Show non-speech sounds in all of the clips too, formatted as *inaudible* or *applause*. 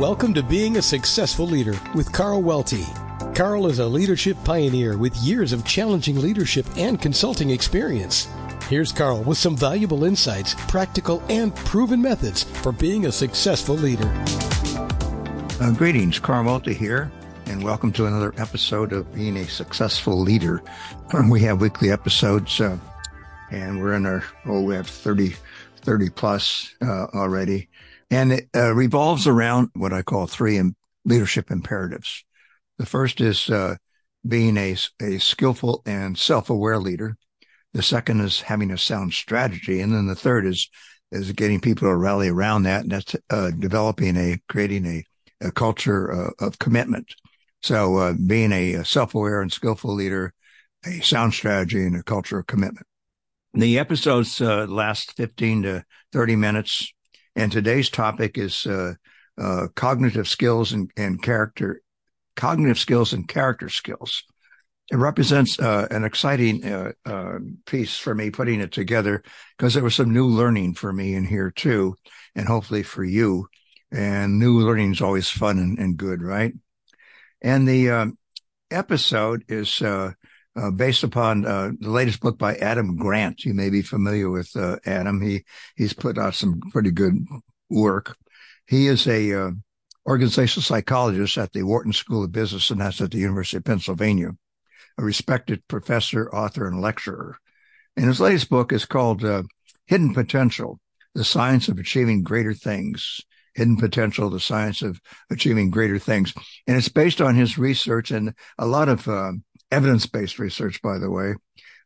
Welcome to Being a Successful Leader with Carl Welty. Carl is a leadership pioneer with years of challenging leadership and consulting experience. Here's Carl with some valuable insights, practical and proven methods for being a successful leader. Uh, greetings, Carl Welty here, and welcome to another episode of Being a Successful Leader. *clears throat* We have weekly episodes, uh, and we're in our, oh, we have 30, 30 plus uh, already. And it uh, revolves around what I call three Im- leadership imperatives. The first is uh, being a, a skillful and self-aware leader. The second is having a sound strategy. And then the third is, is getting people to rally around that. And that's uh, developing a, creating a, a culture uh, of commitment. So uh, being a self-aware and skillful leader, a sound strategy and a culture of commitment. The episodes uh, last 15 to 30 minutes. And today's topic is uh, uh, cognitive skills and, and character, cognitive skills and character skills. It represents uh, an exciting uh, uh, piece for me putting it together because there was some new learning for me in here too, and hopefully for you. And new learning is always fun and, and good, right? And the um, episode is uh, uh, based upon uh, the latest book by Adam Grant. You may be familiar with uh, Adam. He he's put out some pretty good work. He is a uh, organizational psychologist at the Wharton School of Business and that's at the University of Pennsylvania, a respected professor, author, and lecturer. And his latest book is called uh, Hidden Potential: The Science of Achieving Greater Things. Hidden Potential: The Science of Achieving Greater Things, and it's based on his research and a lot of uh, evidence-based research, by the way.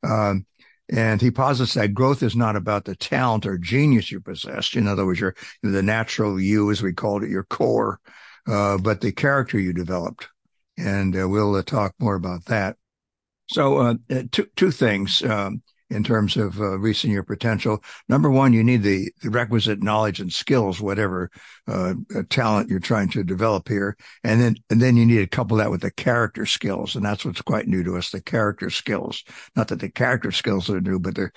Um, and he posits that growth is not about the talent or genius you possess. In other words, your the natural you, as we called it, your core, uh, but the character you developed. And uh, we'll uh, talk more about that. So, uh, uh, two two things. Um, in terms of uh, reaching your potential. Number one, you need the, the requisite knowledge and skills, whatever uh, uh, talent you're trying to develop here, and then and then you need to couple that with the character skills, and that's what's quite new to us: the character skills. Not that the character skills are new, but the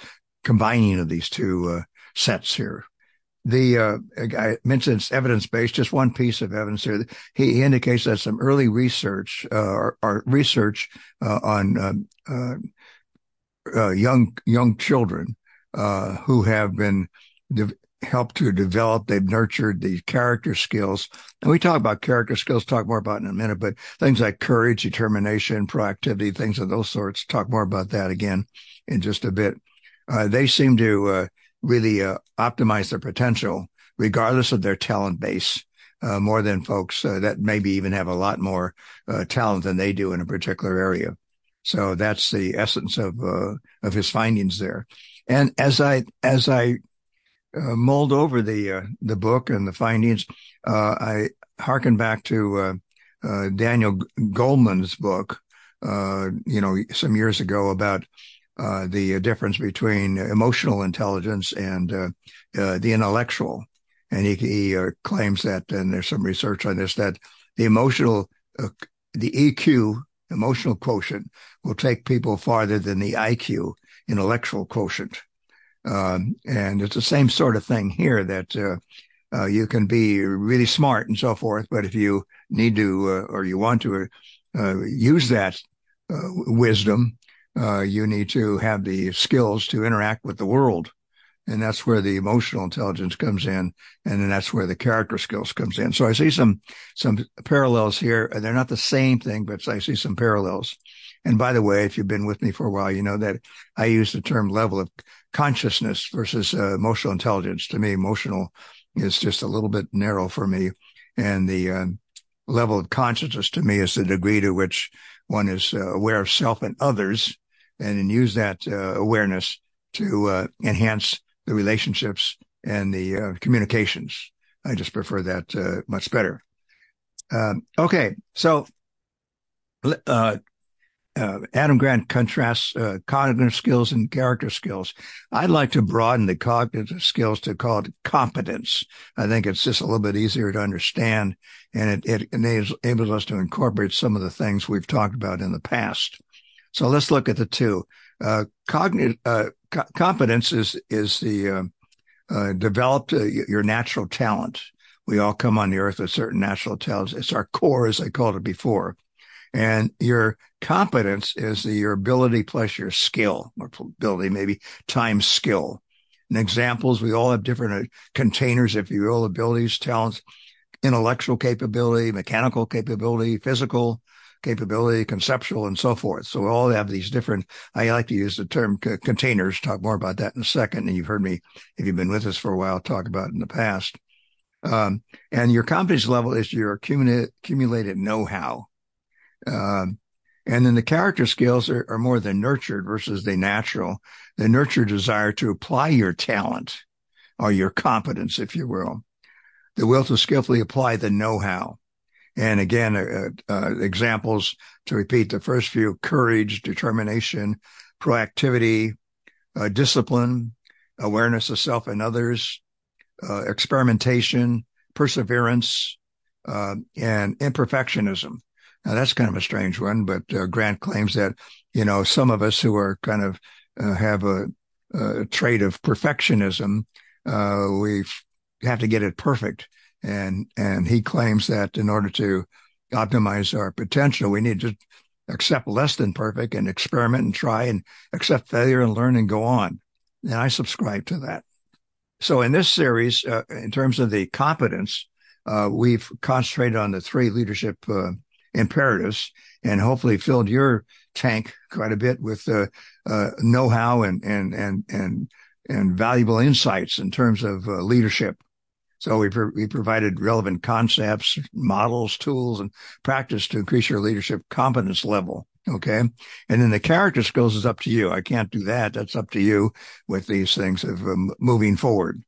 combining of these two uh, sets here. The uh, I mentioned it's evidence based. Just one piece of evidence here. He, indicates that some early research uh, or, or research uh, on um, uh, young young children uh, who have been de- helped to develop. They've nurtured these character skills, and we talk about character skills. Talk more about in a minute, but things like courage, determination, proactivity, things of those sorts. Talk more about that again in just a bit. Uh, they seem to uh, really uh, optimize their potential, regardless of their talent base. Uh, more than folks that maybe even have a lot more talent than they do in a particular area. So that's the essence of uh, of his findings there. And as I as I uh, mulled over the uh, the book and the findings, uh, I harken back to uh, uh, Daniel Goleman's book, you know, some years ago about the difference between emotional intelligence and the intellectual. And he, he claims that, and there's some research on this, that the emotional, the EQ emotional quotient will take people farther than the IQ intellectual quotient. Um, and it's the same sort of thing here that uh, uh, you can be really smart and so forth, but if you need to uh, or you want to uh, use that uh, wisdom, uh, you need to have the skills to interact with the world and that's where the emotional intelligence comes in and then that's where the character skills comes in. So i see some some parallels here. And they're not the same thing but i see some parallels. And by the way if you've been with me for a while you know that i use the term level of consciousness versus uh, emotional intelligence. To me emotional is just a little bit narrow for me. And the uh, level of consciousness to me is the degree to which one is uh, aware of self and others and then use that uh, awareness to uh, enhance the relationships and the uh, communications. I just prefer that uh, much better. Um, okay, so uh, uh Adam Grant contrasts uh, cognitive skills and character skills. I'd like to broaden the cognitive skills to call it competence. I think it's just a little bit easier to understand, and it, it enables us to incorporate some of the things we've talked about in the past. So let's look at the two. Uh, cognitive uh, competence is is the uh, uh, developed uh, your natural talent. We all come on the earth with certain natural talents. It's our core, as I called it before. And your competence is the, your ability plus your skill or ability, maybe time skill. And examples, we all have different uh, containers, if you will, abilities, talents, intellectual capability, mechanical capability, physical capability, conceptual, and so forth. So we all have these different, I like to use the term c- containers, talk more about that in a second. And you've heard me, if you've been with us for a while, talk about in the past. Um, and your competence level is your accumulated, accumulated know-how. Um, and then the character skills are, are more the nurtured versus the natural. The nurtured desire to apply your talent or your competence, if you will. The will to skillfully apply the know-how. And again, uh, uh, examples to repeat the first few, courage, determination, proactivity, uh, discipline, awareness of self and others, uh, experimentation, perseverance, uh, and imperfectionism. Now that's kind of a strange one, but uh, Grant claims that, you know, some of us who are kind of have a, a, trait of perfectionism, uh, we have to get it perfect. And, and he claims that in order to optimize our potential, we need to accept less than perfect and experiment and try and accept failure and learn and go on. And I subscribe to that. So in this series, uh, in terms of the competence, uh, we've concentrated on the three leadership uh, imperatives and hopefully filled your tank quite a bit with uh, uh, know-how and and and and and valuable insights in terms of uh, leadership. So we pro- we provided relevant concepts, models, tools, and practice to increase your leadership competence level. Okay, and then the character skills is up to you. I can't do that. That's up to you with these things of um, moving forward.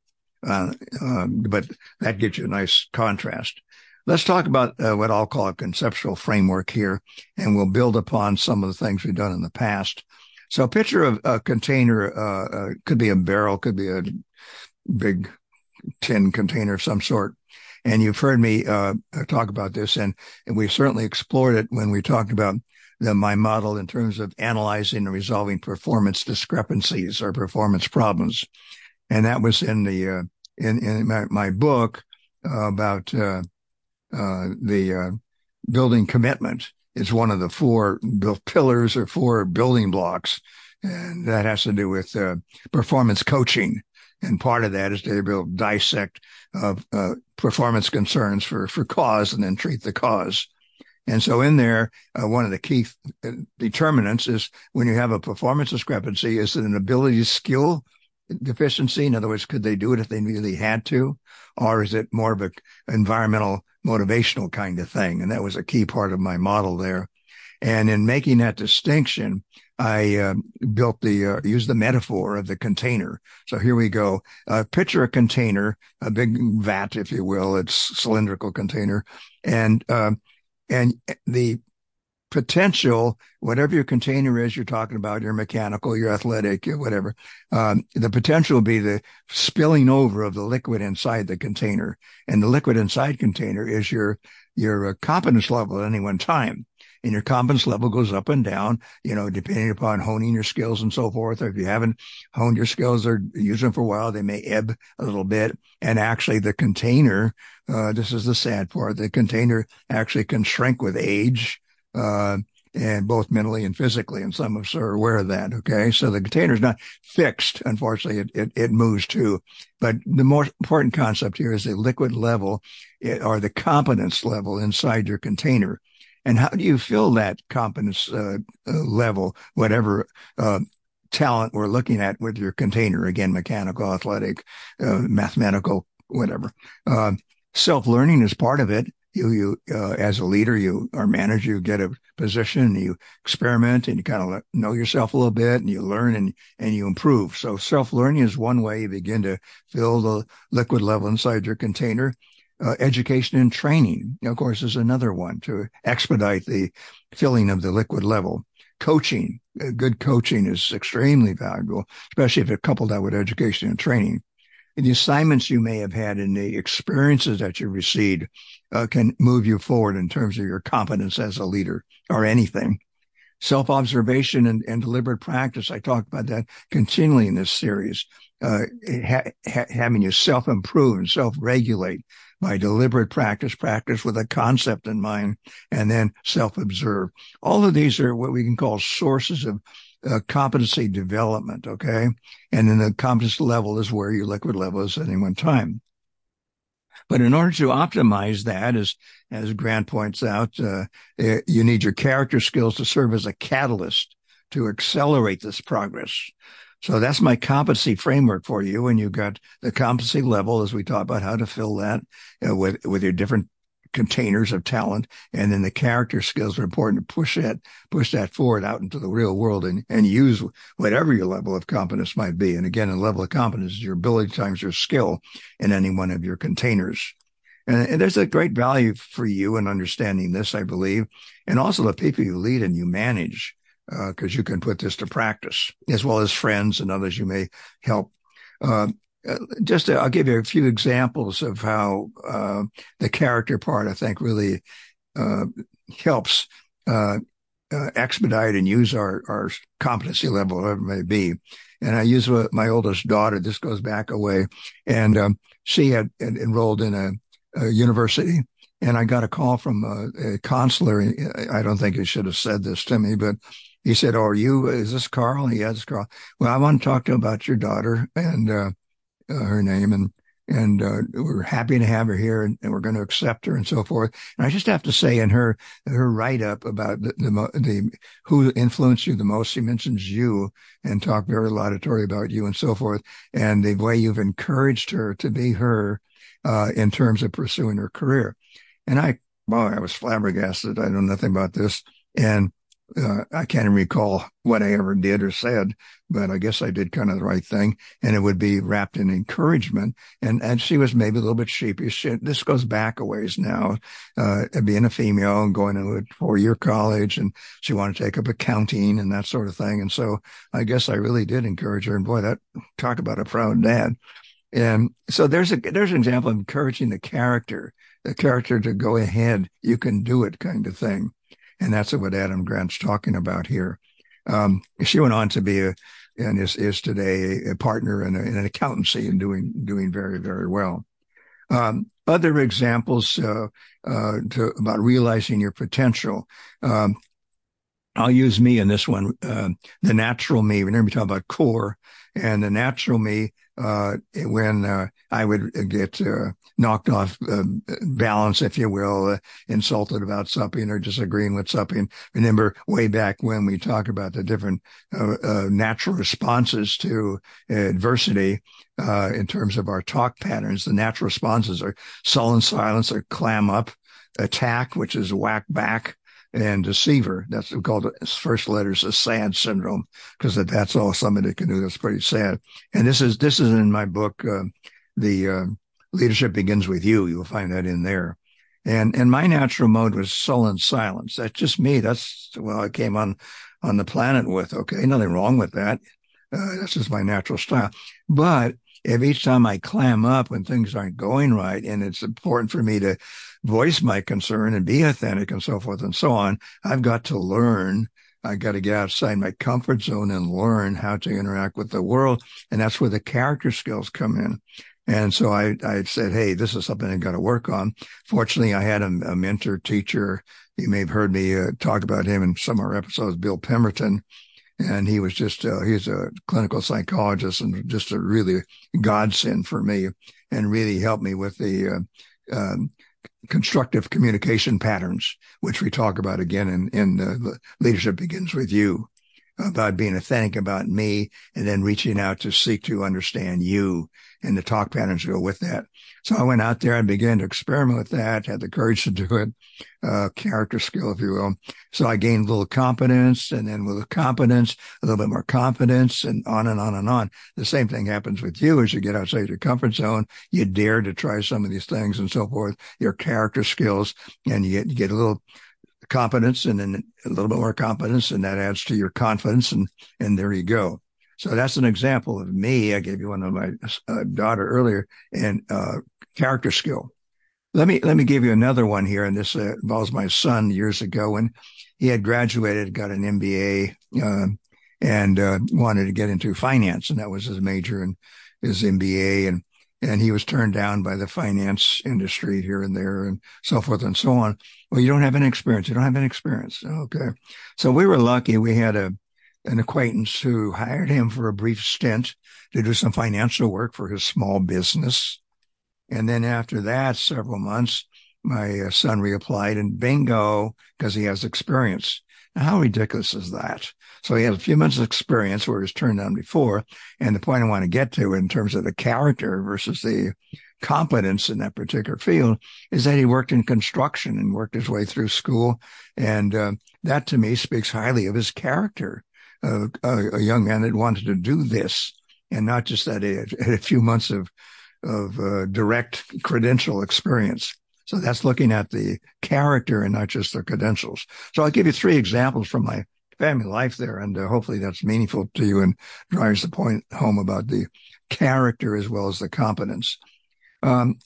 Uh, um, but that gives you a nice contrast. Let's talk about uh, what I'll call a conceptual framework here, and we'll build upon some of the things we've done in the past. So, a picture of a container uh, uh, could be a barrel, could be a big tin container of some sort. And you've heard me uh, talk about this, and, and we certainly explored it when we talked about the, my model in terms of analyzing and resolving performance discrepancies or performance problems. And that was in the uh, in in my, my book uh, about uh, the uh, building commitment It's one of the four pillars or four building blocks. And that has to do with uh, performance coaching. And part of that is to be able to dissect uh, performance concerns for, for cause and then treat the cause. And so in there, uh, one of the key determinants is when you have a performance discrepancy, is it an ability skill deficiency? In other words, could they do it if they really had to? Or is it more of an environmental motivational kind of thing? And that was a key part of my model there. And in making that distinction, I uh, built the, uh, used the metaphor of the container. So here we go. Uh, picture a container, a big vat, if you will. It's cylindrical container. And, uh, and the potential, whatever your container is you're talking about, your mechanical, your athletic, whatever, um, the potential will be the spilling over of the liquid inside the container. And the liquid inside container is your, your uh, competence level at any one time. And your competence level goes up and down, you know, depending upon honing your skills and so forth. Or if you haven't honed your skills or used them for a while, they may ebb a little bit. And actually the container, uh, this is the sad part, the container actually can shrink with age uh, and both mentally and physically. And some of us are aware of that. Okay. So the container is not fixed. Unfortunately, it, it, it, moves too. But the more important concept here is the liquid level or the competence level inside your container. And how do you fill that competence uh, uh, level, whatever uh, talent we're looking at with your container? Again, mechanical, athletic, uh, mathematical, whatever. Uh, Self learning is part of it you you uh, as a leader you or manager you get a position you experiment and you kind of know yourself a little bit and you learn and and you improve so self learning is one way you begin to fill the liquid level inside your container uh, education and training of course is another one to expedite the filling of the liquid level coaching uh, good coaching is extremely valuable especially if it coupled that with education and training the assignments you may have had and the experiences that you received uh, can move you forward in terms of your competence as a leader or anything. Self observation and, and, deliberate practice. I talk about that continually in this series. uh, ha- ha- having you self improve and self regulate by deliberate practice, practice with a concept in mind, and then self observe. All of these are what we can call sources of uh, competency development. Okay. And then the competency level is where your liquid level is at any one time. But in order to optimize that, as as Grant points out, uh, eh, you need your character skills to serve as a catalyst to accelerate this progress. So that's my competency framework for you. And you've got the competency level as we talk about how to fill that with, with your different containers of talent. And then the character skills are important to push that, push that forward out into the real world and, and use whatever your level of competence might be. And again, a level of competence is your ability times your skill in any one of your containers. And, and there's a great value for you in understanding this, I believe. And also the people you lead and you manage because uh, you can put this to practice, as well as friends and others you may help. Uh, uh just to, I'll give you a few examples of how uh, the character part, I think, really uh, helps uh, expedite and use our, our competency level, whatever it may be. And I use my oldest daughter. This goes back a way, and um, she had, had, enrolled in a, a university and I got a call from a, a, consular. I don't think he should have said this to me, but he said, "Oh, are you? Is this Carl?" Yes, Carl. Well, I want to talk to about your daughter and uh, uh, her name, and and uh, we're happy to have her here, and, and, we're going to accept her, and so forth. And I just have to say, in her her write up about the, the, the who influenced you the most, she mentions you and talk very laudatory about you and so forth, and the way you've encouraged her to be her uh, in terms of pursuing her career. And I, well, I was flabbergasted. I know nothing about this, and uh, I can't recall what I ever did or said, but I guess I did kind of the right thing. And it would be wrapped in encouragement. And, and she was maybe a little bit sheepish. She, this goes back a ways now, uh, being a female and going to a four year college and she wanted to take up accounting and that sort of thing. And so I guess I really did encourage her. And boy, that talk about a proud dad. And so there's a, there's an example of encouraging the character, the character to go ahead. You can do it kind of thing. And that's what Adam Grant's talking about here. Um, she went on to be a, and is, is today a partner in, a, in an accountancy and doing, doing very, very well. Um, other examples, uh, uh, to, about realizing your potential. Um, I'll use me in this one. Uh, the natural me. Whenever we talk about core and the natural me, uh, when uh, I would get uh, knocked off uh, balance, if you will, uh, insulted about something or disagreeing with something. Remember way back when we talked about the different natural responses to adversity in terms of our talk patterns. The natural responses are sullen silence or clam up, attack, which is whack back, and deceiver. That's called its first letters a sad syndrome because that's all somebody can do. That's pretty sad. And this is this is in my book, uh, the uh, leadership begins with you. You'll find that in there. And and my natural mode was sullen silence. That's just me. That's well, I came on on the planet with. Okay, nothing wrong with that. Uh, that's just my natural style. But if each time I clam up when things aren't going right, and it's important for me to voice my concern and be authentic and so forth and so on. I've got to learn. I got to get outside my comfort zone and learn how to interact with the world. And that's where the character skills come in. And so I, I said, Hey, this is something I've got to work on. Fortunately, I had a, a mentor teacher. You may have heard me uh, talk about him in some of our episodes, Bill Pemberton. And he was just, uh, he's a clinical psychologist and just a really godsend for me and really helped me with the, uh, um, constructive communication patterns, which we talk about again in, in the leadership begins with you about being authentic about me and then reaching out to seek to understand you and the talk patterns go with that. So I went out there and began to experiment with that, had the courage to do it, uh, character skill, if you will. So I gained a little competence and then with competence, a little bit more confidence and on and on and on. The same thing happens with you as you get outside your comfort zone. You dare to try some of these things and so forth, your character skills and you get, you get a little competence and then a little bit more competence and that adds to your confidence and, and there you go. So that's an example of me. I gave you one of my uh, daughter earlier and uh, character skill. Let me let me give you another one here, and this uh, involves my son years ago when he had graduated, got an MBA, uh, and uh, wanted to get into finance, and that was his major. And his MBA and and he was turned down by the finance industry here and there and so forth and so on. Well, you don't have any experience. You don't have any experience. Okay. So we were lucky. We had a, an acquaintance who hired him for a brief stint to do some financial work for his small business. And then after that, several months, my uh, son reapplied and bingo, because he has experience. Now, how ridiculous is that? So he has a few months of experience where he was turned down before. And the point I want to get to in terms of the character versus the competence in that particular field is that he worked in construction and worked his way through school. And uh, that to me speaks highly of his character. Uh, a, a, young man that wanted to do this and not just that he had a few months of, of uh, direct credential experience. So that's looking at the character and not just the credentials. So I'll give you three examples from my family life there, and uh, hopefully that's meaningful to you and drives the point home about the character as well as the competence. Um,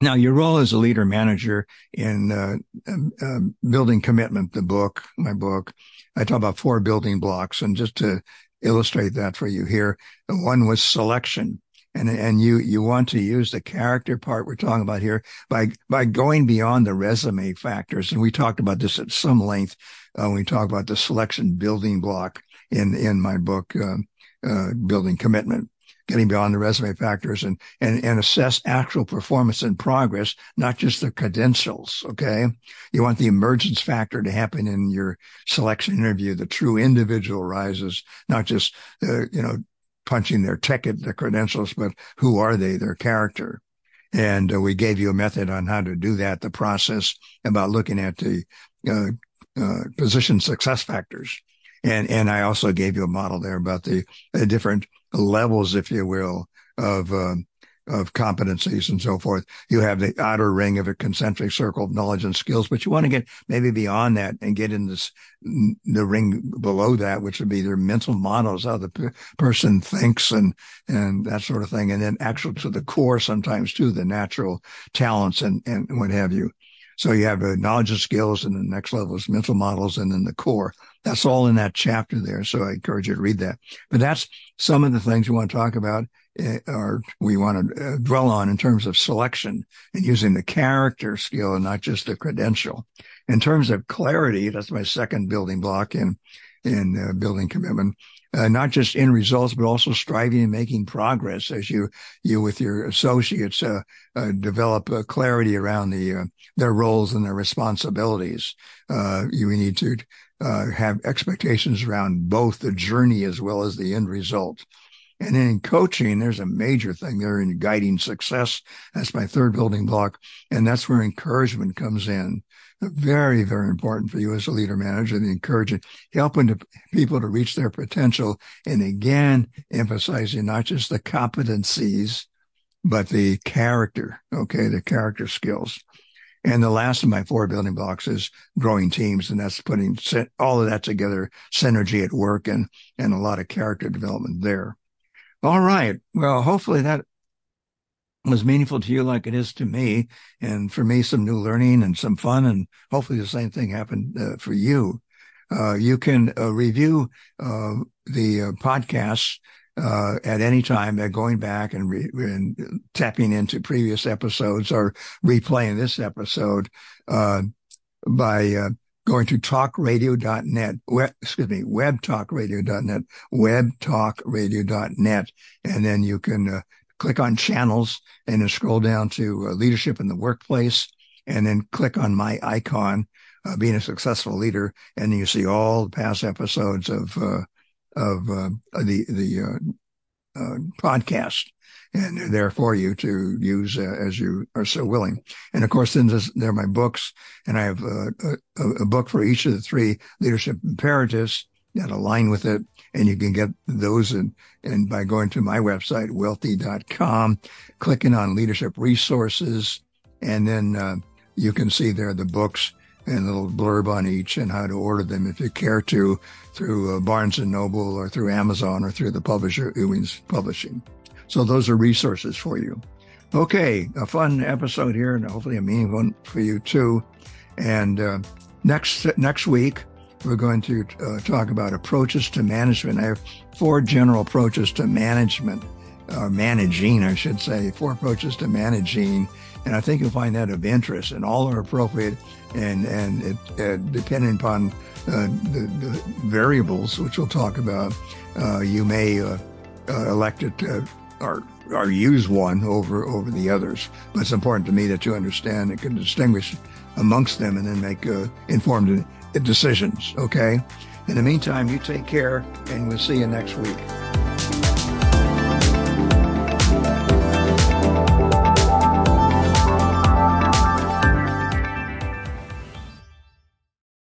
now, your role as a leader manager in uh, uh, building commitment, the book, my book, I talk about four building blocks, and just to illustrate that for you here, one was selection and and you you want to use the character part we're talking about here by by going beyond the resume factors and we talked about this at some length uh, we talk about the selection building block in in my book uh, uh, building commitment getting beyond the resume factors and and and assess actual performance and progress not just the credentials okay you want the emergence factor to happen in your selection interview the true individual rises not just the you know punching their ticket, the credentials, but who are they, their character. And uh, we gave you a method on how to do that, the process about looking at the uh, uh, position success factors. And, and I also gave you a model there about the, the different levels, if you will, of, um, of competencies and so forth. You have the outer ring of a concentric circle of knowledge and skills, but you want to get maybe beyond that and get in this, the ring below that, which would be their mental models, how the p- person thinks and, and that sort of thing. And then actual to the core sometimes too, the natural talents and, and what have you. So you have knowledge and skills and the next level is mental models and then the core. That's all in that chapter there. So I encourage you to read that. But that's some of the things we want to talk about uh, or we want to uh, dwell on in terms of selection and using the character skill and not just the credential. In terms of clarity, that's my second building block in, in uh, building commitment uh, not just in results, but also striving and making progress as you, you with your associates, uh, uh, develop uh, clarity around the, uh, their roles and their responsibilities. Uh, you need to, have expectations around both the journey as well as the end result. And then in coaching, there's a major thing there in guiding success. That's my third building block. And that's where encouragement comes in very, very important for you as a leader manager, the encouraging, helping to, people to reach their potential. And again, emphasizing not just the competencies, but the character. Okay. The character skills. And the last of my four building blocks is growing teams. And that's putting all of that together, synergy at work and, and a lot of character development there. All right. Well, hopefully that was meaningful to you like it is to me. And for me, some new learning and some fun. And hopefully the same thing happened uh, for you. Uh, you can uh, review uh, the uh, podcasts uh, at any time by going back and, re- and, tapping into previous episodes or replaying this episode by going to talkradio.net, web, excuse me, webtalkradio.net, webtalkradio.net, and then you can click on channels and then scroll down to uh, leadership in the workplace and then click on my icon, uh, being a successful leader. And you see all the past episodes of, uh, of, uh, the, the, uh, uh, podcast. And they're there for you to use as you are so willing. And of course, then there are my books and I have a, a, a book for each of the three leadership imperatives that align with it. And you can get those and, and by going to my website, welty.com, clicking on leadership resources, and then uh, you can see there the books and a little blurb on each and how to order them if you care to through uh, Barnes and Noble or through Amazon or through the publisher Ewing's Publishing. So those are resources for you. Okay, a fun episode here and hopefully a meaningful one for you too. And uh, next next week we're going to uh, talk about approaches to management. I have four general approaches to management uh, managing, I should say, four approaches to managing. And I think you'll find that of interest, and all are appropriate. And and it, uh, depending upon uh, the, the, variables, which we'll talk about, uh, you may uh, uh, elect it or or use one over over the others. But it's important to me that you understand and can distinguish amongst them, and then make uh, informed uh, decisions. Okay. In the meantime, you take care, and we'll see you next week.